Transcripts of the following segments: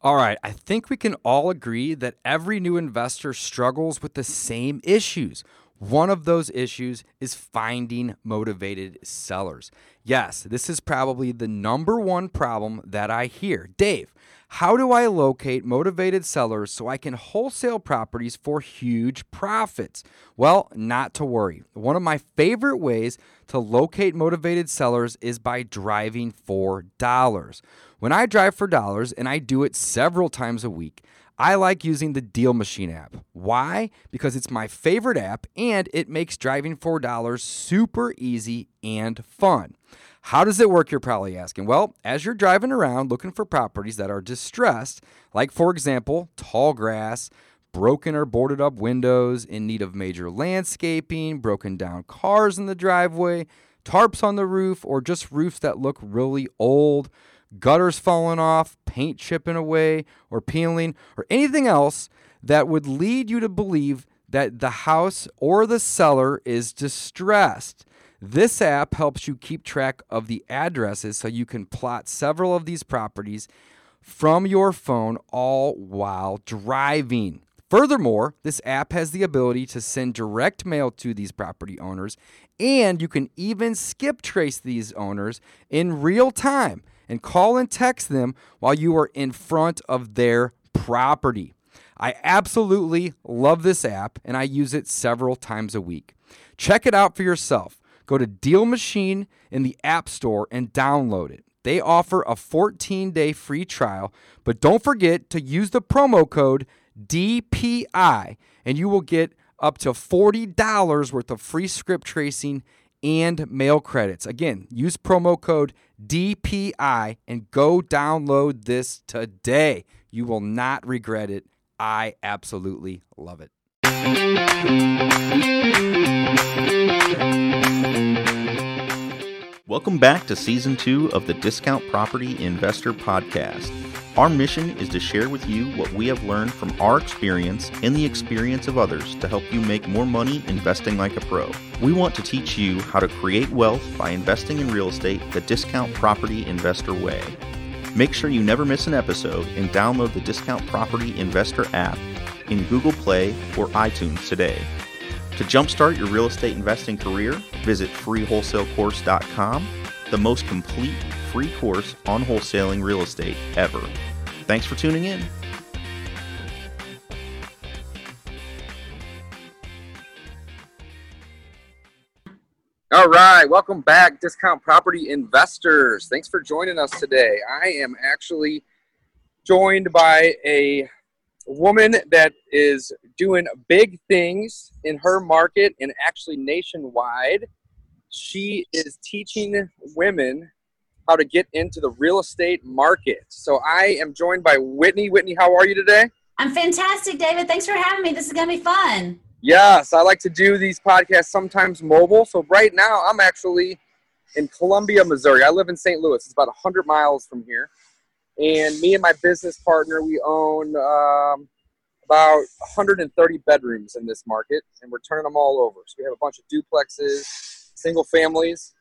All right, I think we can all agree that every new investor struggles with the same issues. One of those issues is finding motivated sellers. Yes, this is probably the number one problem that I hear. Dave, how do I locate motivated sellers so I can wholesale properties for huge profits? Well, not to worry. One of my favorite ways to locate motivated sellers is by driving for dollars. When I drive for dollars, and I do it several times a week, I like using the Deal Machine app. Why? Because it's my favorite app and it makes driving for dollars super easy and fun. How does it work, you're probably asking? Well, as you're driving around looking for properties that are distressed, like for example, tall grass, broken or boarded up windows, in need of major landscaping, broken down cars in the driveway, tarps on the roof, or just roofs that look really old, gutters falling off, paint chipping away or peeling, or anything else that would lead you to believe that the house or the seller is distressed. This app helps you keep track of the addresses so you can plot several of these properties from your phone all while driving. Furthermore, this app has the ability to send direct mail to these property owners, and you can even skip trace these owners in real time and call and text them while you are in front of their property. I absolutely love this app and I use it several times a week. Check it out for yourself. Go to Deal Machine in the App Store and download it. They offer a 14 day free trial, but don't forget to use the promo code DPI and you will get up to $40 worth of free skip tracing and mail credits. Again, use promo code DPI and go download this today. You will not regret it. I absolutely love it. Welcome back to season two of the Discount Property Investor Podcast. Our mission is to share with you what we have learned from our experience and the experience of others to help you make more money investing like a pro. We want to teach you how to create wealth by investing in real estate the discount property investor way. Make sure you never miss an episode and download the Discount Property Investor app in Google Play or iTunes today. To jumpstart your real estate investing career, visit freewholesalecourse.com, the most complete free course on wholesaling real estate ever. Thanks for tuning in. All right, welcome back, discount property investors. Thanks for joining us today. I am actually joined by a woman that is doing big things in her market and actually nationwide. She is teaching women how to get into the real estate market. So I am joined by Whitney. Whitney, how are you today? I'm fantastic, David. Thanks for having me. This is going to be fun. Yes, I like to do these podcasts sometimes mobile. So right now I'm actually in Columbia, Missouri. I live in St. Louis. It's about 100 miles from here. And me and my business partner, we own um, about 130 bedrooms in this market, and we're turning them all over. So we have a bunch of duplexes, single families,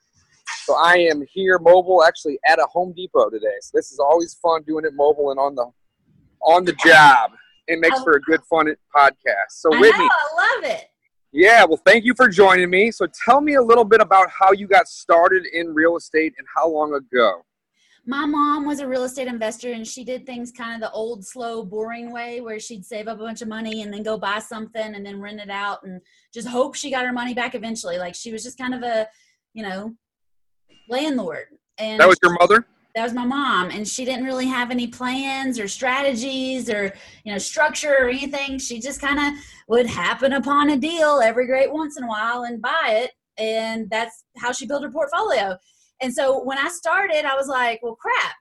so I am here mobile, actually at a Home Depot today. So this is always fun doing it mobile and on the on the job. It makes for a good fun podcast. So I Whitney, know, I love it. yeah, well, thank you for joining me. So tell me a little bit about how you got started in real estate and how long ago. My mom was a real estate investor and she did things kind of the old, slow, boring way where she'd save up a bunch of money and then go buy something and then rent it out and just hope she got her money back eventually. Like she was just kind of a, you know, landlord. And That was your mother? that was my mom and she didn't really have any plans or strategies or you know structure or anything she just kind of would happen upon a deal every great once in a while and buy it and that's how she built her portfolio and so when i started i was like well crap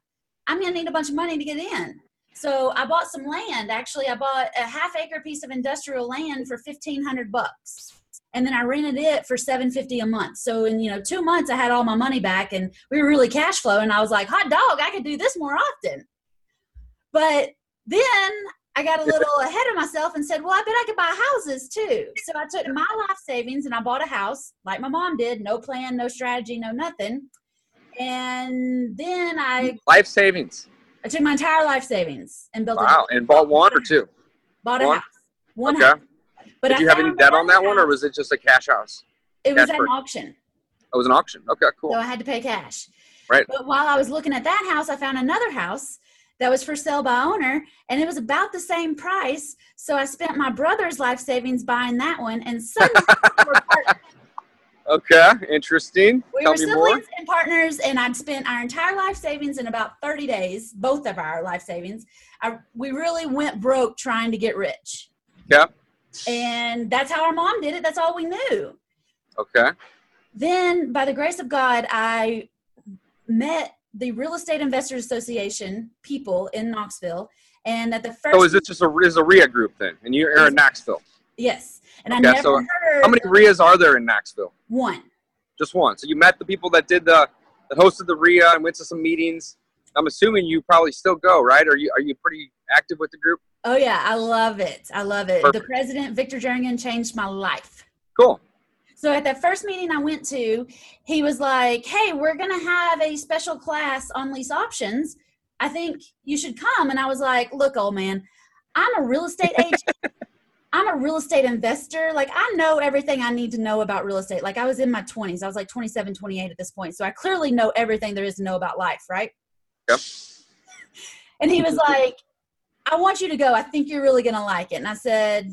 i'm gonna need a bunch of money to get in so i bought some land actually i bought a half acre piece of industrial land for 1500 bucks and then I rented it for seven fifty a month. So in you know two months, I had all my money back, and we were really cash flow. And I was like, hot dog, I could do this more often. But then I got a little ahead of myself and said, well, I bet I could buy houses too. So I took my life savings and I bought a house like my mom did, no plan, no strategy, no nothing. And then I Life savings. I took my entire life savings and built Wow. And bought one or two? bought a one? house. One Okay. house. But Did I you have any debt on that one, or was it just a cash house? it was at an auction? Oh, it was an auction. Okay, cool. So I had to pay cash. Right. But while I was looking at that house, I found another house that was for sale by owner and it was about the same price. So I spent my brother's life savings buying that one and suddenly we were partners. Okay, interesting. We Tell were me more. siblings and partners and I'd spent our entire life savings in about 30 days, both of our life savings. I, we really went broke trying to get rich. Yeah. And that's how our mom did it. That's all we knew. Okay. then by the grace of god i met the real estate investors association people in knoxville and at the first Oh, is this just a is a RIA group then? And you're in Knoxville. yes and i Okay, never so heard How many RIAs are there in Knoxville? one Just one. So you met the people that did the that hosted the RIA and went to some meetings. I'm assuming you probably still go, right? Are you are you pretty active with the group? Oh yeah i love it i love it the president victor jernigan changed my life Cool. so at that first meeting i went to he was like hey we're gonna have a special class on lease options i think you should come and i was like look old man i'm a real estate agent I'm a real estate investor. Like I know everything I need to know about real estate. Like I was in my 20s. I was like 27, 28 at this point. So I clearly know everything there is to know about life, right? Yep. And he was like, I want you to go. I think you're really going to like it. And I said,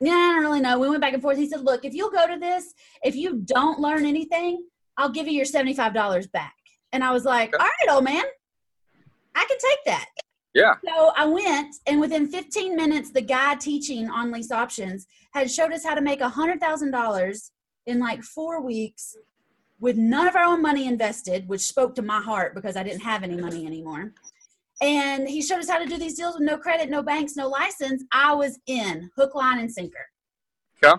Yeah, I don't really know. We went back and forth. He said, Look, if you'll go to this, if you don't learn anything, I'll give you your $75 back. And I was like, All right, old man, I can take that. Yeah. So I went, and within 15 minutes, the guy teaching on lease options had showed us how to make $100,000 in like four weeks with none of our own money invested, which spoke to my heart because I didn't have any money anymore. And he showed us how to do these deals with no credit, no banks, no license. I was in hook, line, and sinker. Okay.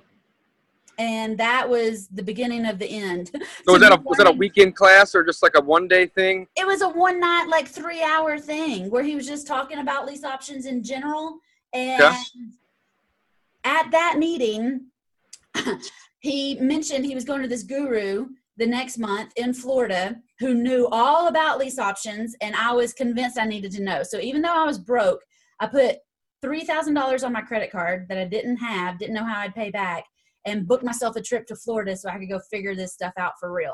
And that was the beginning of the end. So was that a was that a weekend class or just like a one day thing? it was a one night like three hour thing where he was just talking about lease options in general and Yeah. at that meeting he mentioned he was going to this guru the next month in florida who knew all about lease options and i was convinced i needed to know so even though i was broke i put $3000 on my credit card that i didn't have didn't know how i'd pay back and booked myself a trip to florida so i could go figure this stuff out for real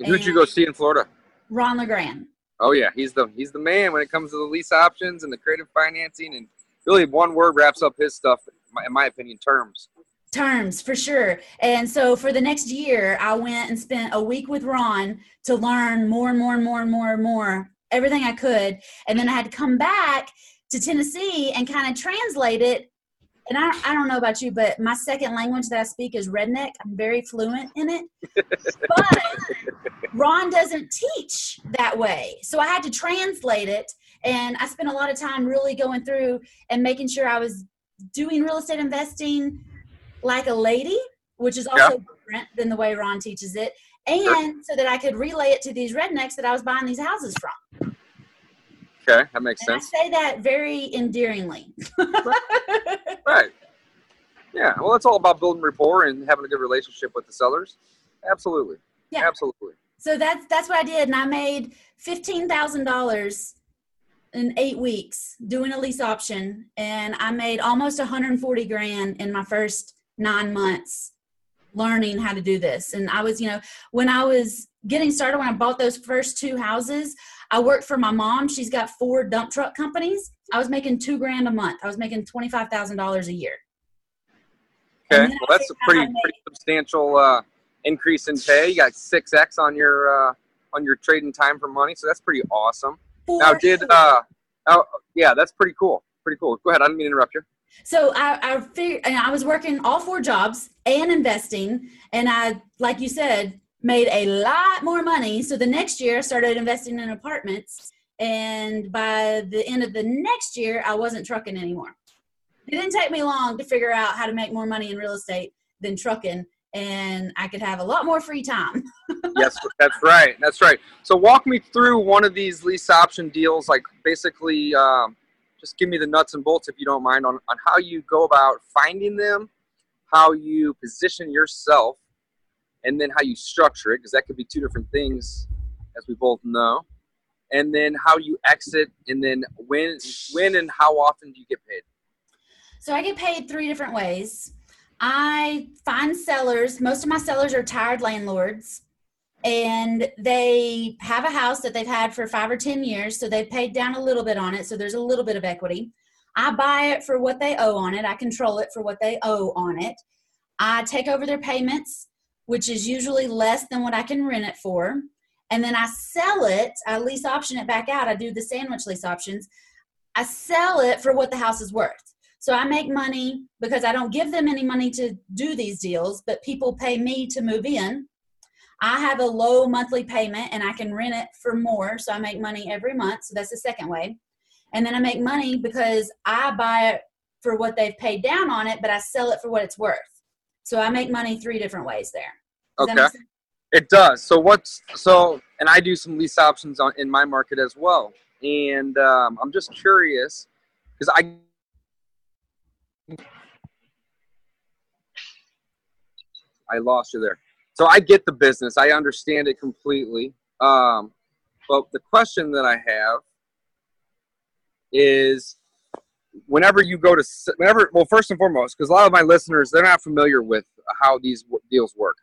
And Who'd you go see in Florida? ron legrand Oh yeah, he's the he's the man when it comes to the lease options and the creative financing and really one word wraps up his stuff in my, in my opinion terms. Terms for sure. And so for the next year, I went and spent a week with Ron to learn more and more and more and more and more, everything I could. And then I had to come back to Tennessee and kind of translate it. And I, I don't know about you, but my second language that I speak is redneck. I'm very fluent in it. But Ron doesn't teach that way. So I had to translate it. And I spent a lot of time really going through and making sure I was doing real estate investing like a lady, which is also different than the way Ron teaches it, and so that I could relay it to these rednecks that I was buying these houses from. Okay, that makes And I sense. say that very endearingly. Right. Yeah. Well, it's all about building rapport and having a good relationship with the sellers. Absolutely. Yeah. Absolutely. so that's that's what I did, and I made fifteen thousand dollars in eight weeks doing a lease option, and I made almost 140 grand in my first nine months learning how to do this. And I was, you know, when I was getting started, when I bought those first two houses, I worked for my mom. She's got four dump truck companies. I was making two grand a month. I was making twenty five thousand dollars a year. Okay. Well, that's a pretty pretty substantial uh, increase in pay. You got six x on your uh, on your trading time for money, so that's pretty awesome. Now, did uh, oh, yeah, that's pretty cool. Pretty cool. Go ahead. I didn't mean to interrupt you. So I, I figured, I was working all four jobs and investing, and I, like you said, made a lot more money. So the next year, I started investing in apartments, and by the end of the next year, I wasn't trucking anymore. It didn't take me long to figure out how to make more money in real estate than trucking, and I could have a lot more free time. yes, that's right. That's right. So walk me through one of these lease option deals. Like basically, um, just give me the nuts and bolts, if you don't mind, on, on how you go about finding them, how you position yourself, and then how you structure it, because that could be two different things, as we both know. and then how you exit, and then when when and how often do you get paid? So I get paid three different ways. I find sellers. Most of my sellers are tired landlords, and they have a house that they've had for five or ten years, so they've paid down a little bit on it. So there's a little bit of equity. I buy it for what they owe on it. I control it for what they owe on it. I take over their payments, which is usually less than what I can rent it for. And then I sell it, I lease option it back out. I do the sandwich lease options. I sell it for what the house is worth. So I make money because I don't give them any money to do these deals, but people pay me to move in. I have a low monthly payment and I can rent it for more. So I make money every month. So that's the second way. And then I make money because I buy it for what they've paid down on it, but I sell it for what it's worth. So I make money three different ways there. Does Okay. It does. So what's so, and I do some lease options on in my market as well. And um, I'm just curious because I. I lost you there. So I get the business. I understand it completely. Um, but the question that I have is whenever you go to whenever well first and foremost because a lot of my listeners they're not familiar with how these w- deals work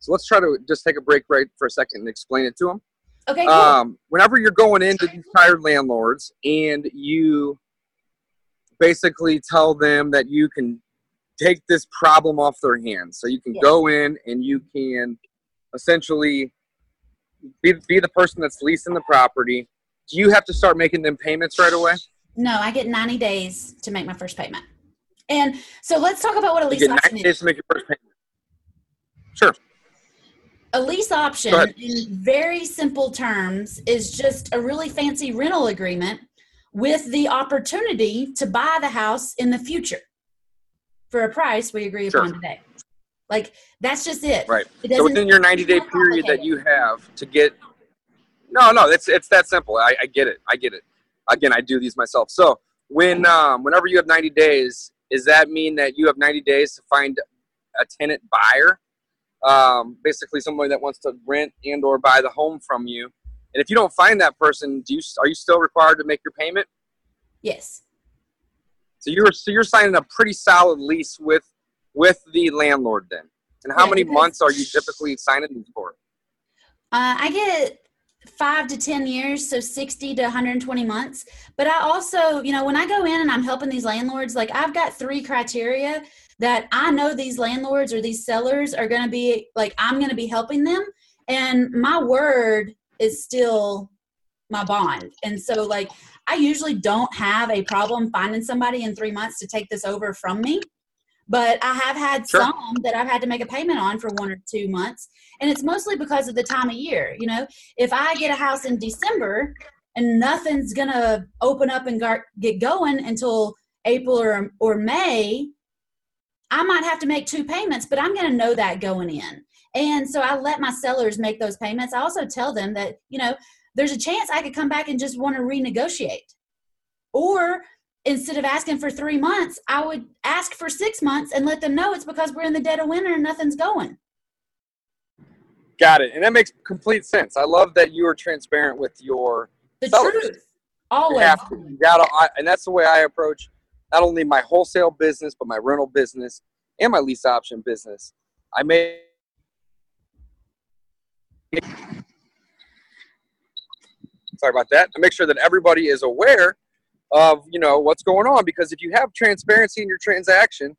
so let's try to just take a break right for a second and explain it to them. Okay, cool. Um, whenever you're going into these tired landlords and you basically tell them that you can take this problem off their hands, so you can Yes. go in and you can essentially be, be the person that's leasing the property. Do you have to start making them payments right away? No, I get 90 days to make my first payment. And so let's talk about what a You lease get option 90 is. days to make your first payment. Sure. A lease option, in very simple terms, is just a really fancy rental agreement with the opportunity to buy the house in the future for a price we agree Sure. upon today. Like that's just it. Right. It So within your 90 day period that you have to get, no, no, it's it's that simple. I, I get it. I get it. Again, I do these myself. So when um, whenever you have 90 days, does that mean that you have 90 days to find a tenant buyer? Um, basically, somebody that wants to rent and or buy the home from you. And if you don't find that person, do you are you still required to make your payment? Yes. So you're so you're signing a pretty solid lease with with the landlord then. And how Yeah, many months are you typically signing these for? Uh, I get five to 10 years, so 60 to 120 months. But I also, you know, when I go in and I'm helping these landlords, like I've got three criteria that I know these landlords or these sellers are going to be like, I'm going to be helping them. And my word is still my bond. And so, like, I usually don't have a problem finding somebody in three months to take this over from me. But I have had Sure. some that I've had to make a payment on for one or two months and it's mostly because of the time of year you know if i get a house in december and nothing's gonna open up and get going until april or, or may i might have to make two payments but i'm gonna know that going in and so i let my sellers make those payments i also tell them that you know there's a chance i could come back and just want to renegotiate or instead of asking for three months i would ask for six months and let them know it's because we're in the dead of winter and nothing's going Got it. And that makes complete sense. I love that you are transparent with your the Sellers. truth you always have to. You gotta, I, and that's the way I approach not only my wholesale business, but my rental business and my lease option business. I may. Sorry about that. I make sure that everybody is aware of you know what's going on because if you have transparency in your transaction,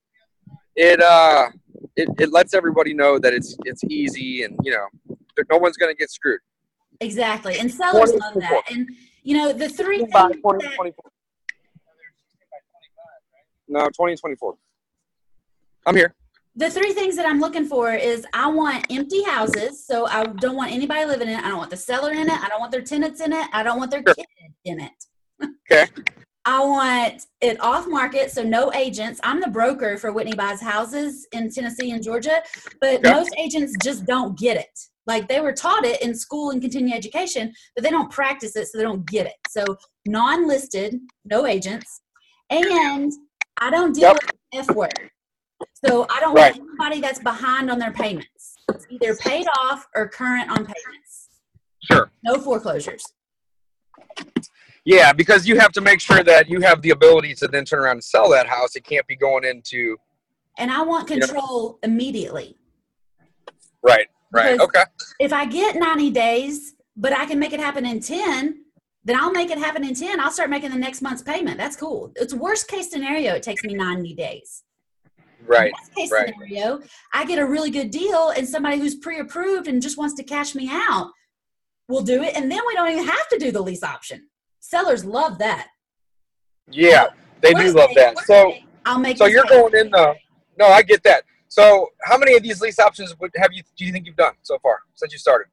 it uh it, it lets everybody know that it's it's easy and you know no one's gonna get screwed. Exactly. And sellers love that. And you know, the three things By that, 2024. No, 2024. I'm here. The three things that I'm looking for is I want empty houses, so I don't want anybody living in it. I don't want the seller in it. I don't want their tenants in it. I don't want their Sure. kid in it. Okay. I want it off market, so no agents. I'm the broker for Whitney Buys Houses in Tennessee and Georgia, but Okay. most agents just don't get it. Like they were taught it in school and continuing education, but they don't practice it, so they don't get it. So non-listed, no agents, and I don't deal Yep. with F word. So I don't Right. want anybody that's behind on their payments. It's either paid off or current on payments. Sure. No foreclosures. Yeah, because you have to make sure that you have the ability to then turn around and sell that house. It can't be going into And I want You know- control immediately. right, right, Because- okay, If I get 90 days, but I can make it happen in 10, then I'll make it happen in 10. I'll start making the next month's payment. That's cool. It's worst case scenario, it takes me 90 days. Right, Best case right. scenario, I get a really good deal and somebody who's pre-approved and just wants to cash me out will do it. And then we don't even have to do the lease option. Sellers love that. Yeah, they do love case- that. So, case, I'll make so you're going in the. No, I get that. So, how many of these lease options would have you? Do you think you've done so far since you started?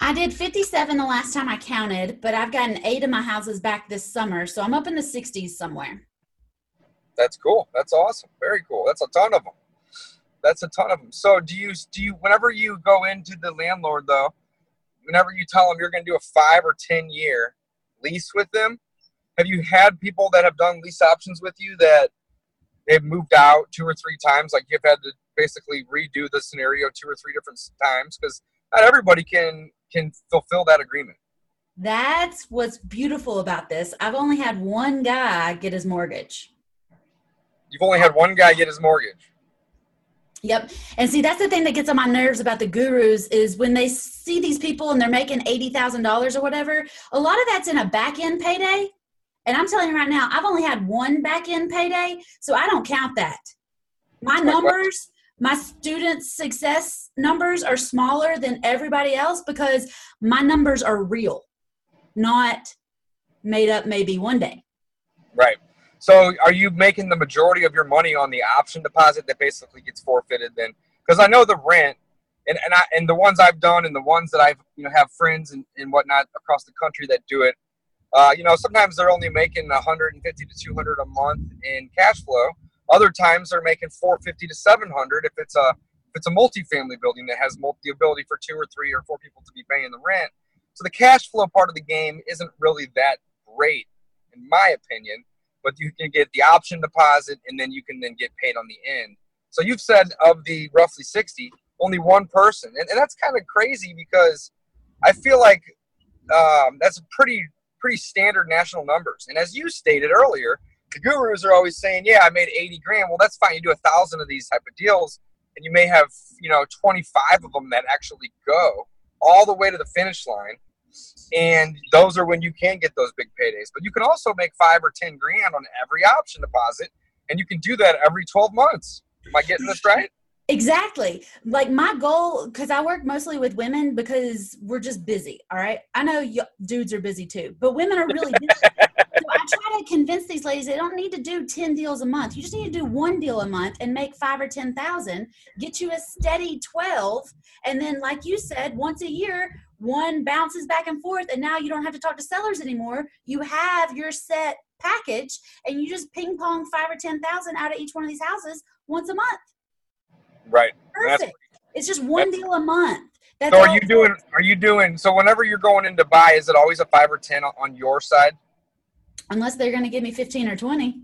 I did 57 the last time I counted, but I've gotten eight of my houses back this summer. So I'm up in the 60s somewhere. That's cool. That's awesome. Very cool. That's a ton of them. That's a ton of them. So do you do you whenever you go into the landlord though, whenever you tell them you're going to do a five or ten year lease with them, have you had people that have done lease options with you that they've moved out two or three times? Like you've had to basically redo the scenario two or three different times because not everybody can can fulfill that agreement. That's what's beautiful about this. I've only had one guy get his mortgage. You've only had one guy get his mortgage. Yep. And see, that's the thing that gets on my nerves about the gurus is when they see these people and they're making $80,000 or whatever, a lot of that's in a back end payday. And I'm telling you right now, I've only had one back end payday, so I don't count that. My numbers, my student success numbers are smaller than everybody else because my numbers are real, not made up maybe one day. Right. So are you making the majority of your money on the option deposit that basically gets forfeited then? Because I know the rent and, and I and the ones I've done and the ones that I've you know have friends and, and whatnot across the country that do it, uh, you know, sometimes they're only making 150 to 200 a month in cash flow. Other times they're making 450 to 700 if it's a if it's a multifamily building that has multi, the ability for two or three or four people to be paying the rent. So the cash flow part of the game isn't really that great, in my opinion. But you can get the option deposit, and then you can then get paid on the end. So you've said of the roughly 60, only one person, and, and that's kind of crazy because I feel like um, that's a pretty pretty standard national numbers. And as you stated earlier, the gurus are always saying, "Yeah, I made 80 grand." Well, that's fine. You do a thousand of these type of deals, and you may have you know 25 of them that actually go all the way to the finish line. And those are when you can get those big paydays. But you can also make five or 10 grand on every option deposit, and you can do that every 12 months. Am I getting this right? Exactly. Like my goal, because I work mostly with women because we're just busy. All right. I know y- dudes are busy too, but women are really busy. so I try to convince these ladies they don't need to do 10 deals a month. You just need to do one deal a month and make five or 10,000, get you a steady 12. And then, like you said, once a year, one bounces back and forth. And now you don't have to talk to sellers anymore. You have your set package and you just ping pong five or 10,000 out of each one of these houses once a month. Right. That's- Perfect. It's just one deal a month. That's So are you doing? Are you doing? So whenever you're going in to buy, is it always a five or ten on- on your side? Unless they're going to give me 15 or 20.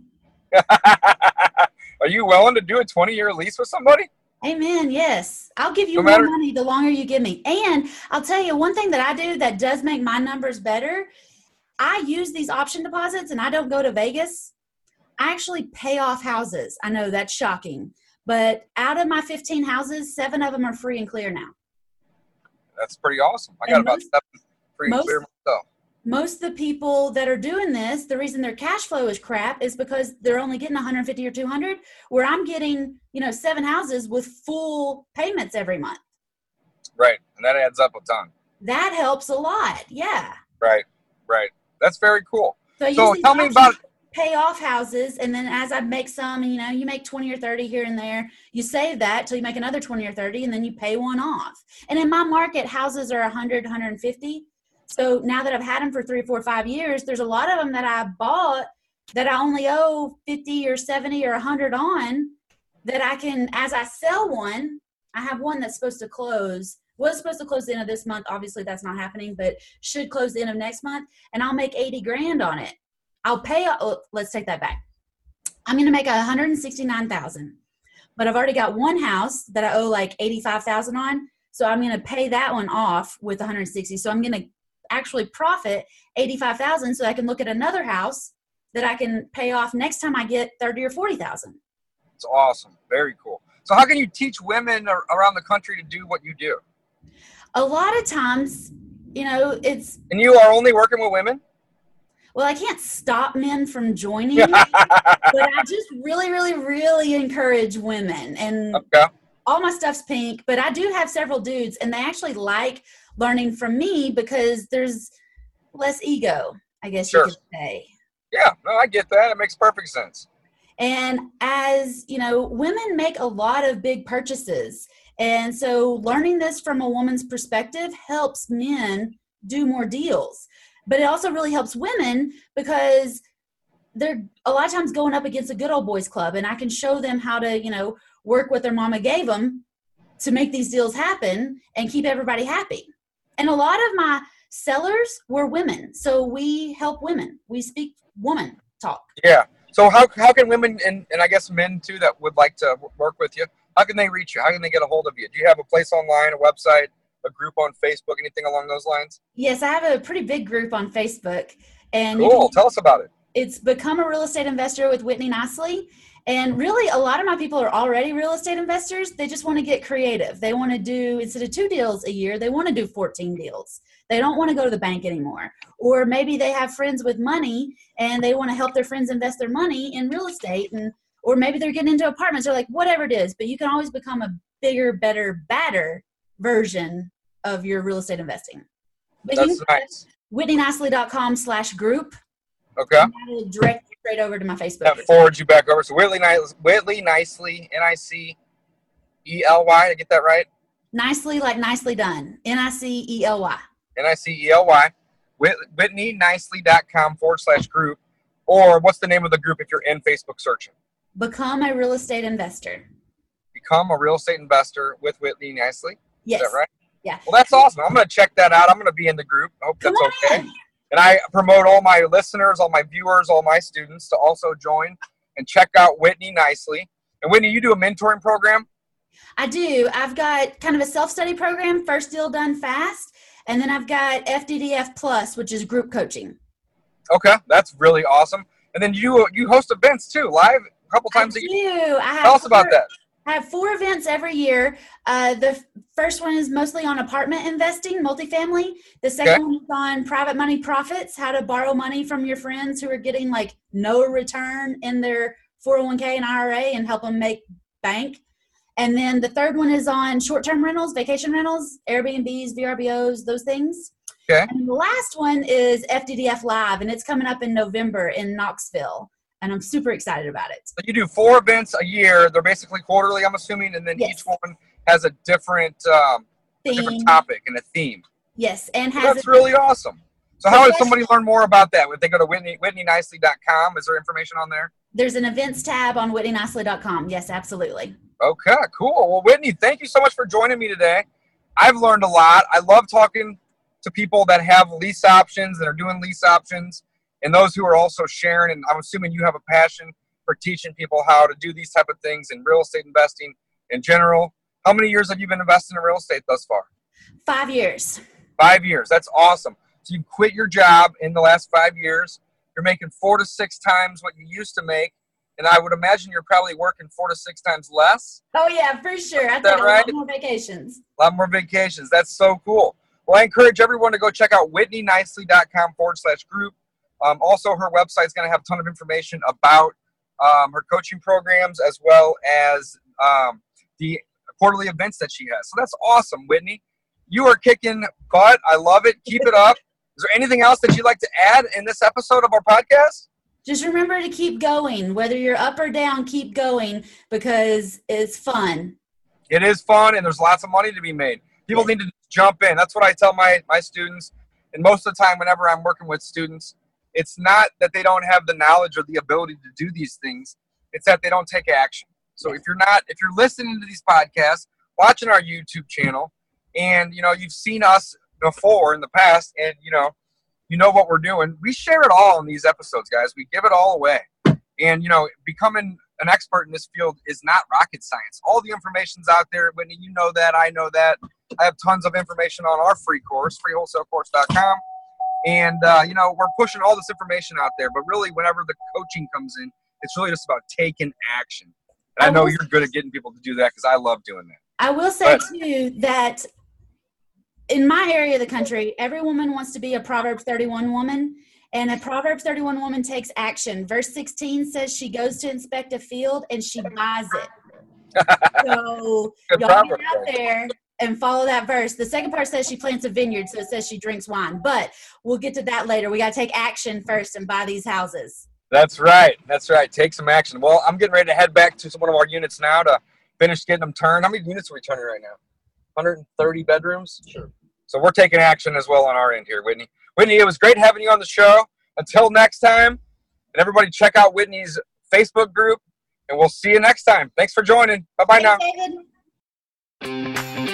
are you willing to do a 20 year lease with somebody? Amen. Yes. I'll give you No more money the longer you give me. And I'll tell you one thing that I do that does make my numbers better. I use these option deposits and I don't go to Vegas. I actually pay off houses. I know that's shocking. But out of my 15 houses, seven of them are free and clear now. That's pretty awesome. I got And about seven free and most- clear myself. Most of the people that are doing this, the reason their cash flow is crap is because they're only getting 150 or 200, where I'm getting, you know, seven houses with full payments every month. Right, and that adds up a ton. That helps a lot. Yeah. Right, right. That's very cool. So, So tell me about- pay off houses, and then as I make some, you know, you make 20 or 30 here and there, you save that till you make another 20 or 30, and then you pay one off. And in my market, houses are 100, 150. So now that I've had them for three, four, five years, there's a lot of them that I bought that I only owe 50 or 70 or 100 on that I can, as I sell one, I have one that's supposed to close. Was supposed to close the end of this month. Obviously, that's not happening, but should close the end of next month, and I'll make 80 grand on it. I'll pay. Oh, let's take that back. I'm going to make 169,000, but I've already got one house that I owe like 85,000 on, so I'm going to pay that one off with 160. So I'm going to actually profit 85,000 so I can look at another house that I can pay off next time I get 30 or 40,000. It's awesome. Very cool. So how can you teach women around the country to do what you do? A lot of times, you know, it's And you are only working with women? well, I can't stop men from joining, but I just really, really, really encourage women. And okay. all my stuff's pink, but I do have several dudes, and they actually like learning from me because there's less ego, I guess Sure. you could say. Yeah, no, I get that. It makes perfect sense. And as you know, women make a lot of big purchases. And so learning this from a woman's perspective helps men do more deals. But it also really helps women because they're a lot of times going up against a good old boys club and I can show them how to, you know, work what their mama gave them to make these deals happen and keep everybody happy. And a lot of my sellers were women. So we help women. We speak woman talk. Yeah. So how, how can women and, and I guess men too that would like to work with you, how can they reach you? How can they get a hold of you? Do you have a place online, a website, a group on Facebook, anything along those lines? Yes, I have a pretty big group on Facebook, and Cool. can- Tell us about it. it's become a real estate investor with Whitney Nicely. And really, a lot of my people are already real estate investors. They just want to get creative. They want to do instead of two deals a year, they want to do 14 deals. They don't want to go to the bank anymore. Or maybe they have friends with money and they want to help their friends invest their money in real estate and or maybe they're getting into apartments or like whatever it is, but you can always become a bigger, better, badder version of your real estate investing. But That's you nice. whitneynicely.com slash group Okay. that'll direct straight over to my Facebook. That forwards you back over. So Whitley, Whitley Nicely, N I C E L Y. I get that right? Nicely, like nicely done. N I C E L Y. N I C E L Y. Whit- WhitneyNicely.com forward slash group. Or what's the name of the group if you're in Facebook searching? Become a real estate investor. Become a real estate investor with Whitley Nicely. Yes. Is that right? Yeah. Well, that's awesome. I'm going to check that out. I'm going to be in the group. I hope Come that's okay. in. And I promote all my listeners, all my viewers, all my students to also join and check out Whitney Nicely. And Whitney, you do a mentoring program? I do. I've got kind of a self study program, first deal done fast. And then I've got FDDF Plus, which is group coaching. Okay, that's really awesome. And then you you host events too, live a couple times I a year. I Tell us about that. I have four events every year. Uh, the f- first one is mostly on apartment investing, multifamily. The second Okay. one is on private money profits, how to borrow money from your friends who are getting like no return in their 401k and IRA and help them make bank. And then the third one is on short term rentals, vacation rentals, Airbnbs, VRBOs, those things. Okay. And the last one is FDDF Live, and it's coming up in November in Knoxville. And I'm super excited about it. So you do four events a year. They're basically quarterly, I'm assuming, and then Yes. each one has a different um, a different topic and a theme. Yes, and So has that's really awesome. So how does yes. somebody learn more about that? Would they go to Whitney, WhitneyNicely.com? Is there information on there? There's an events tab on whitneynicely.com. Yes, absolutely. Okay, cool. Well, Whitney, thank you so much for joining me today. I've learned a lot. I love talking to people that have lease options that are doing lease options, and those who are also sharing. And I'm assuming you have a passion for teaching people how to do these type of things in real estate investing in general. How many years have you been investing in real estate thus far? Five years. Five years. That's awesome. So you quit your job in the last five years. You're making four to six times what you used to make. And I would imagine you're probably working four to six times less. Oh yeah, for sure. I take a lot more vacations. a lot more vacations. That's so cool. Well, I encourage everyone to go check out whitneynicely.com forward slash group. Um, also, her website is going to have a ton of information about um, her coaching programs as well as um, the quarterly events that she has. So that's awesome, Whitney. You are kicking butt. I love it. Keep it up. Is there anything else that you'd like to add in this episode of our podcast? Just remember to keep going. Whether you're up or down, keep going because it's fun. It is fun and there's lots of money to be made. People need to jump in. That's what I tell my, my students. And most of the time, whenever I'm working with students, it's not that they don't have the knowledge or the ability to do these things, it's that they don't take action. So if you're not, if you're listening to these podcasts, watching our YouTube channel, and you know, you've seen us before in the past, and you know, you know what we're doing, we share it all in these episodes, guys. We give it all away. And you know, becoming an expert in this field is not rocket science. All the information's out there. Whitney, you know that. I know that. I have tons of information on our free course, freewholesalecourse.com. And uh, you know, we're pushing all this information out there, but really, whenever the coaching comes in, it's really just about taking action. And I know you're good at getting people to do that because I love doing that. I will say too that in my area of the country, every woman wants to be a Proverbs 31 woman. And a Proverbs 31 woman takes action. Verse 16 says she goes to inspect a field and she buys it. so y'all get out there and follow that verse. The second part says she plants a vineyard, so it says she drinks wine. But we'll get to that later. We got to take action first and buy these houses. That's right. That's right. Take some action. Well, I'm getting ready to head back to one of our units now to finish getting them turned. How many units are we turning right now? 130 bedrooms? Sure. So we're taking action as well on our end here, Whitney. Whitney, it was great having you on the show. Until next time, and everybody check out Whitney's Facebook group, and we'll see you next time. Thanks for joining. Bye bye now. David.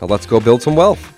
Now let's go build some wealth.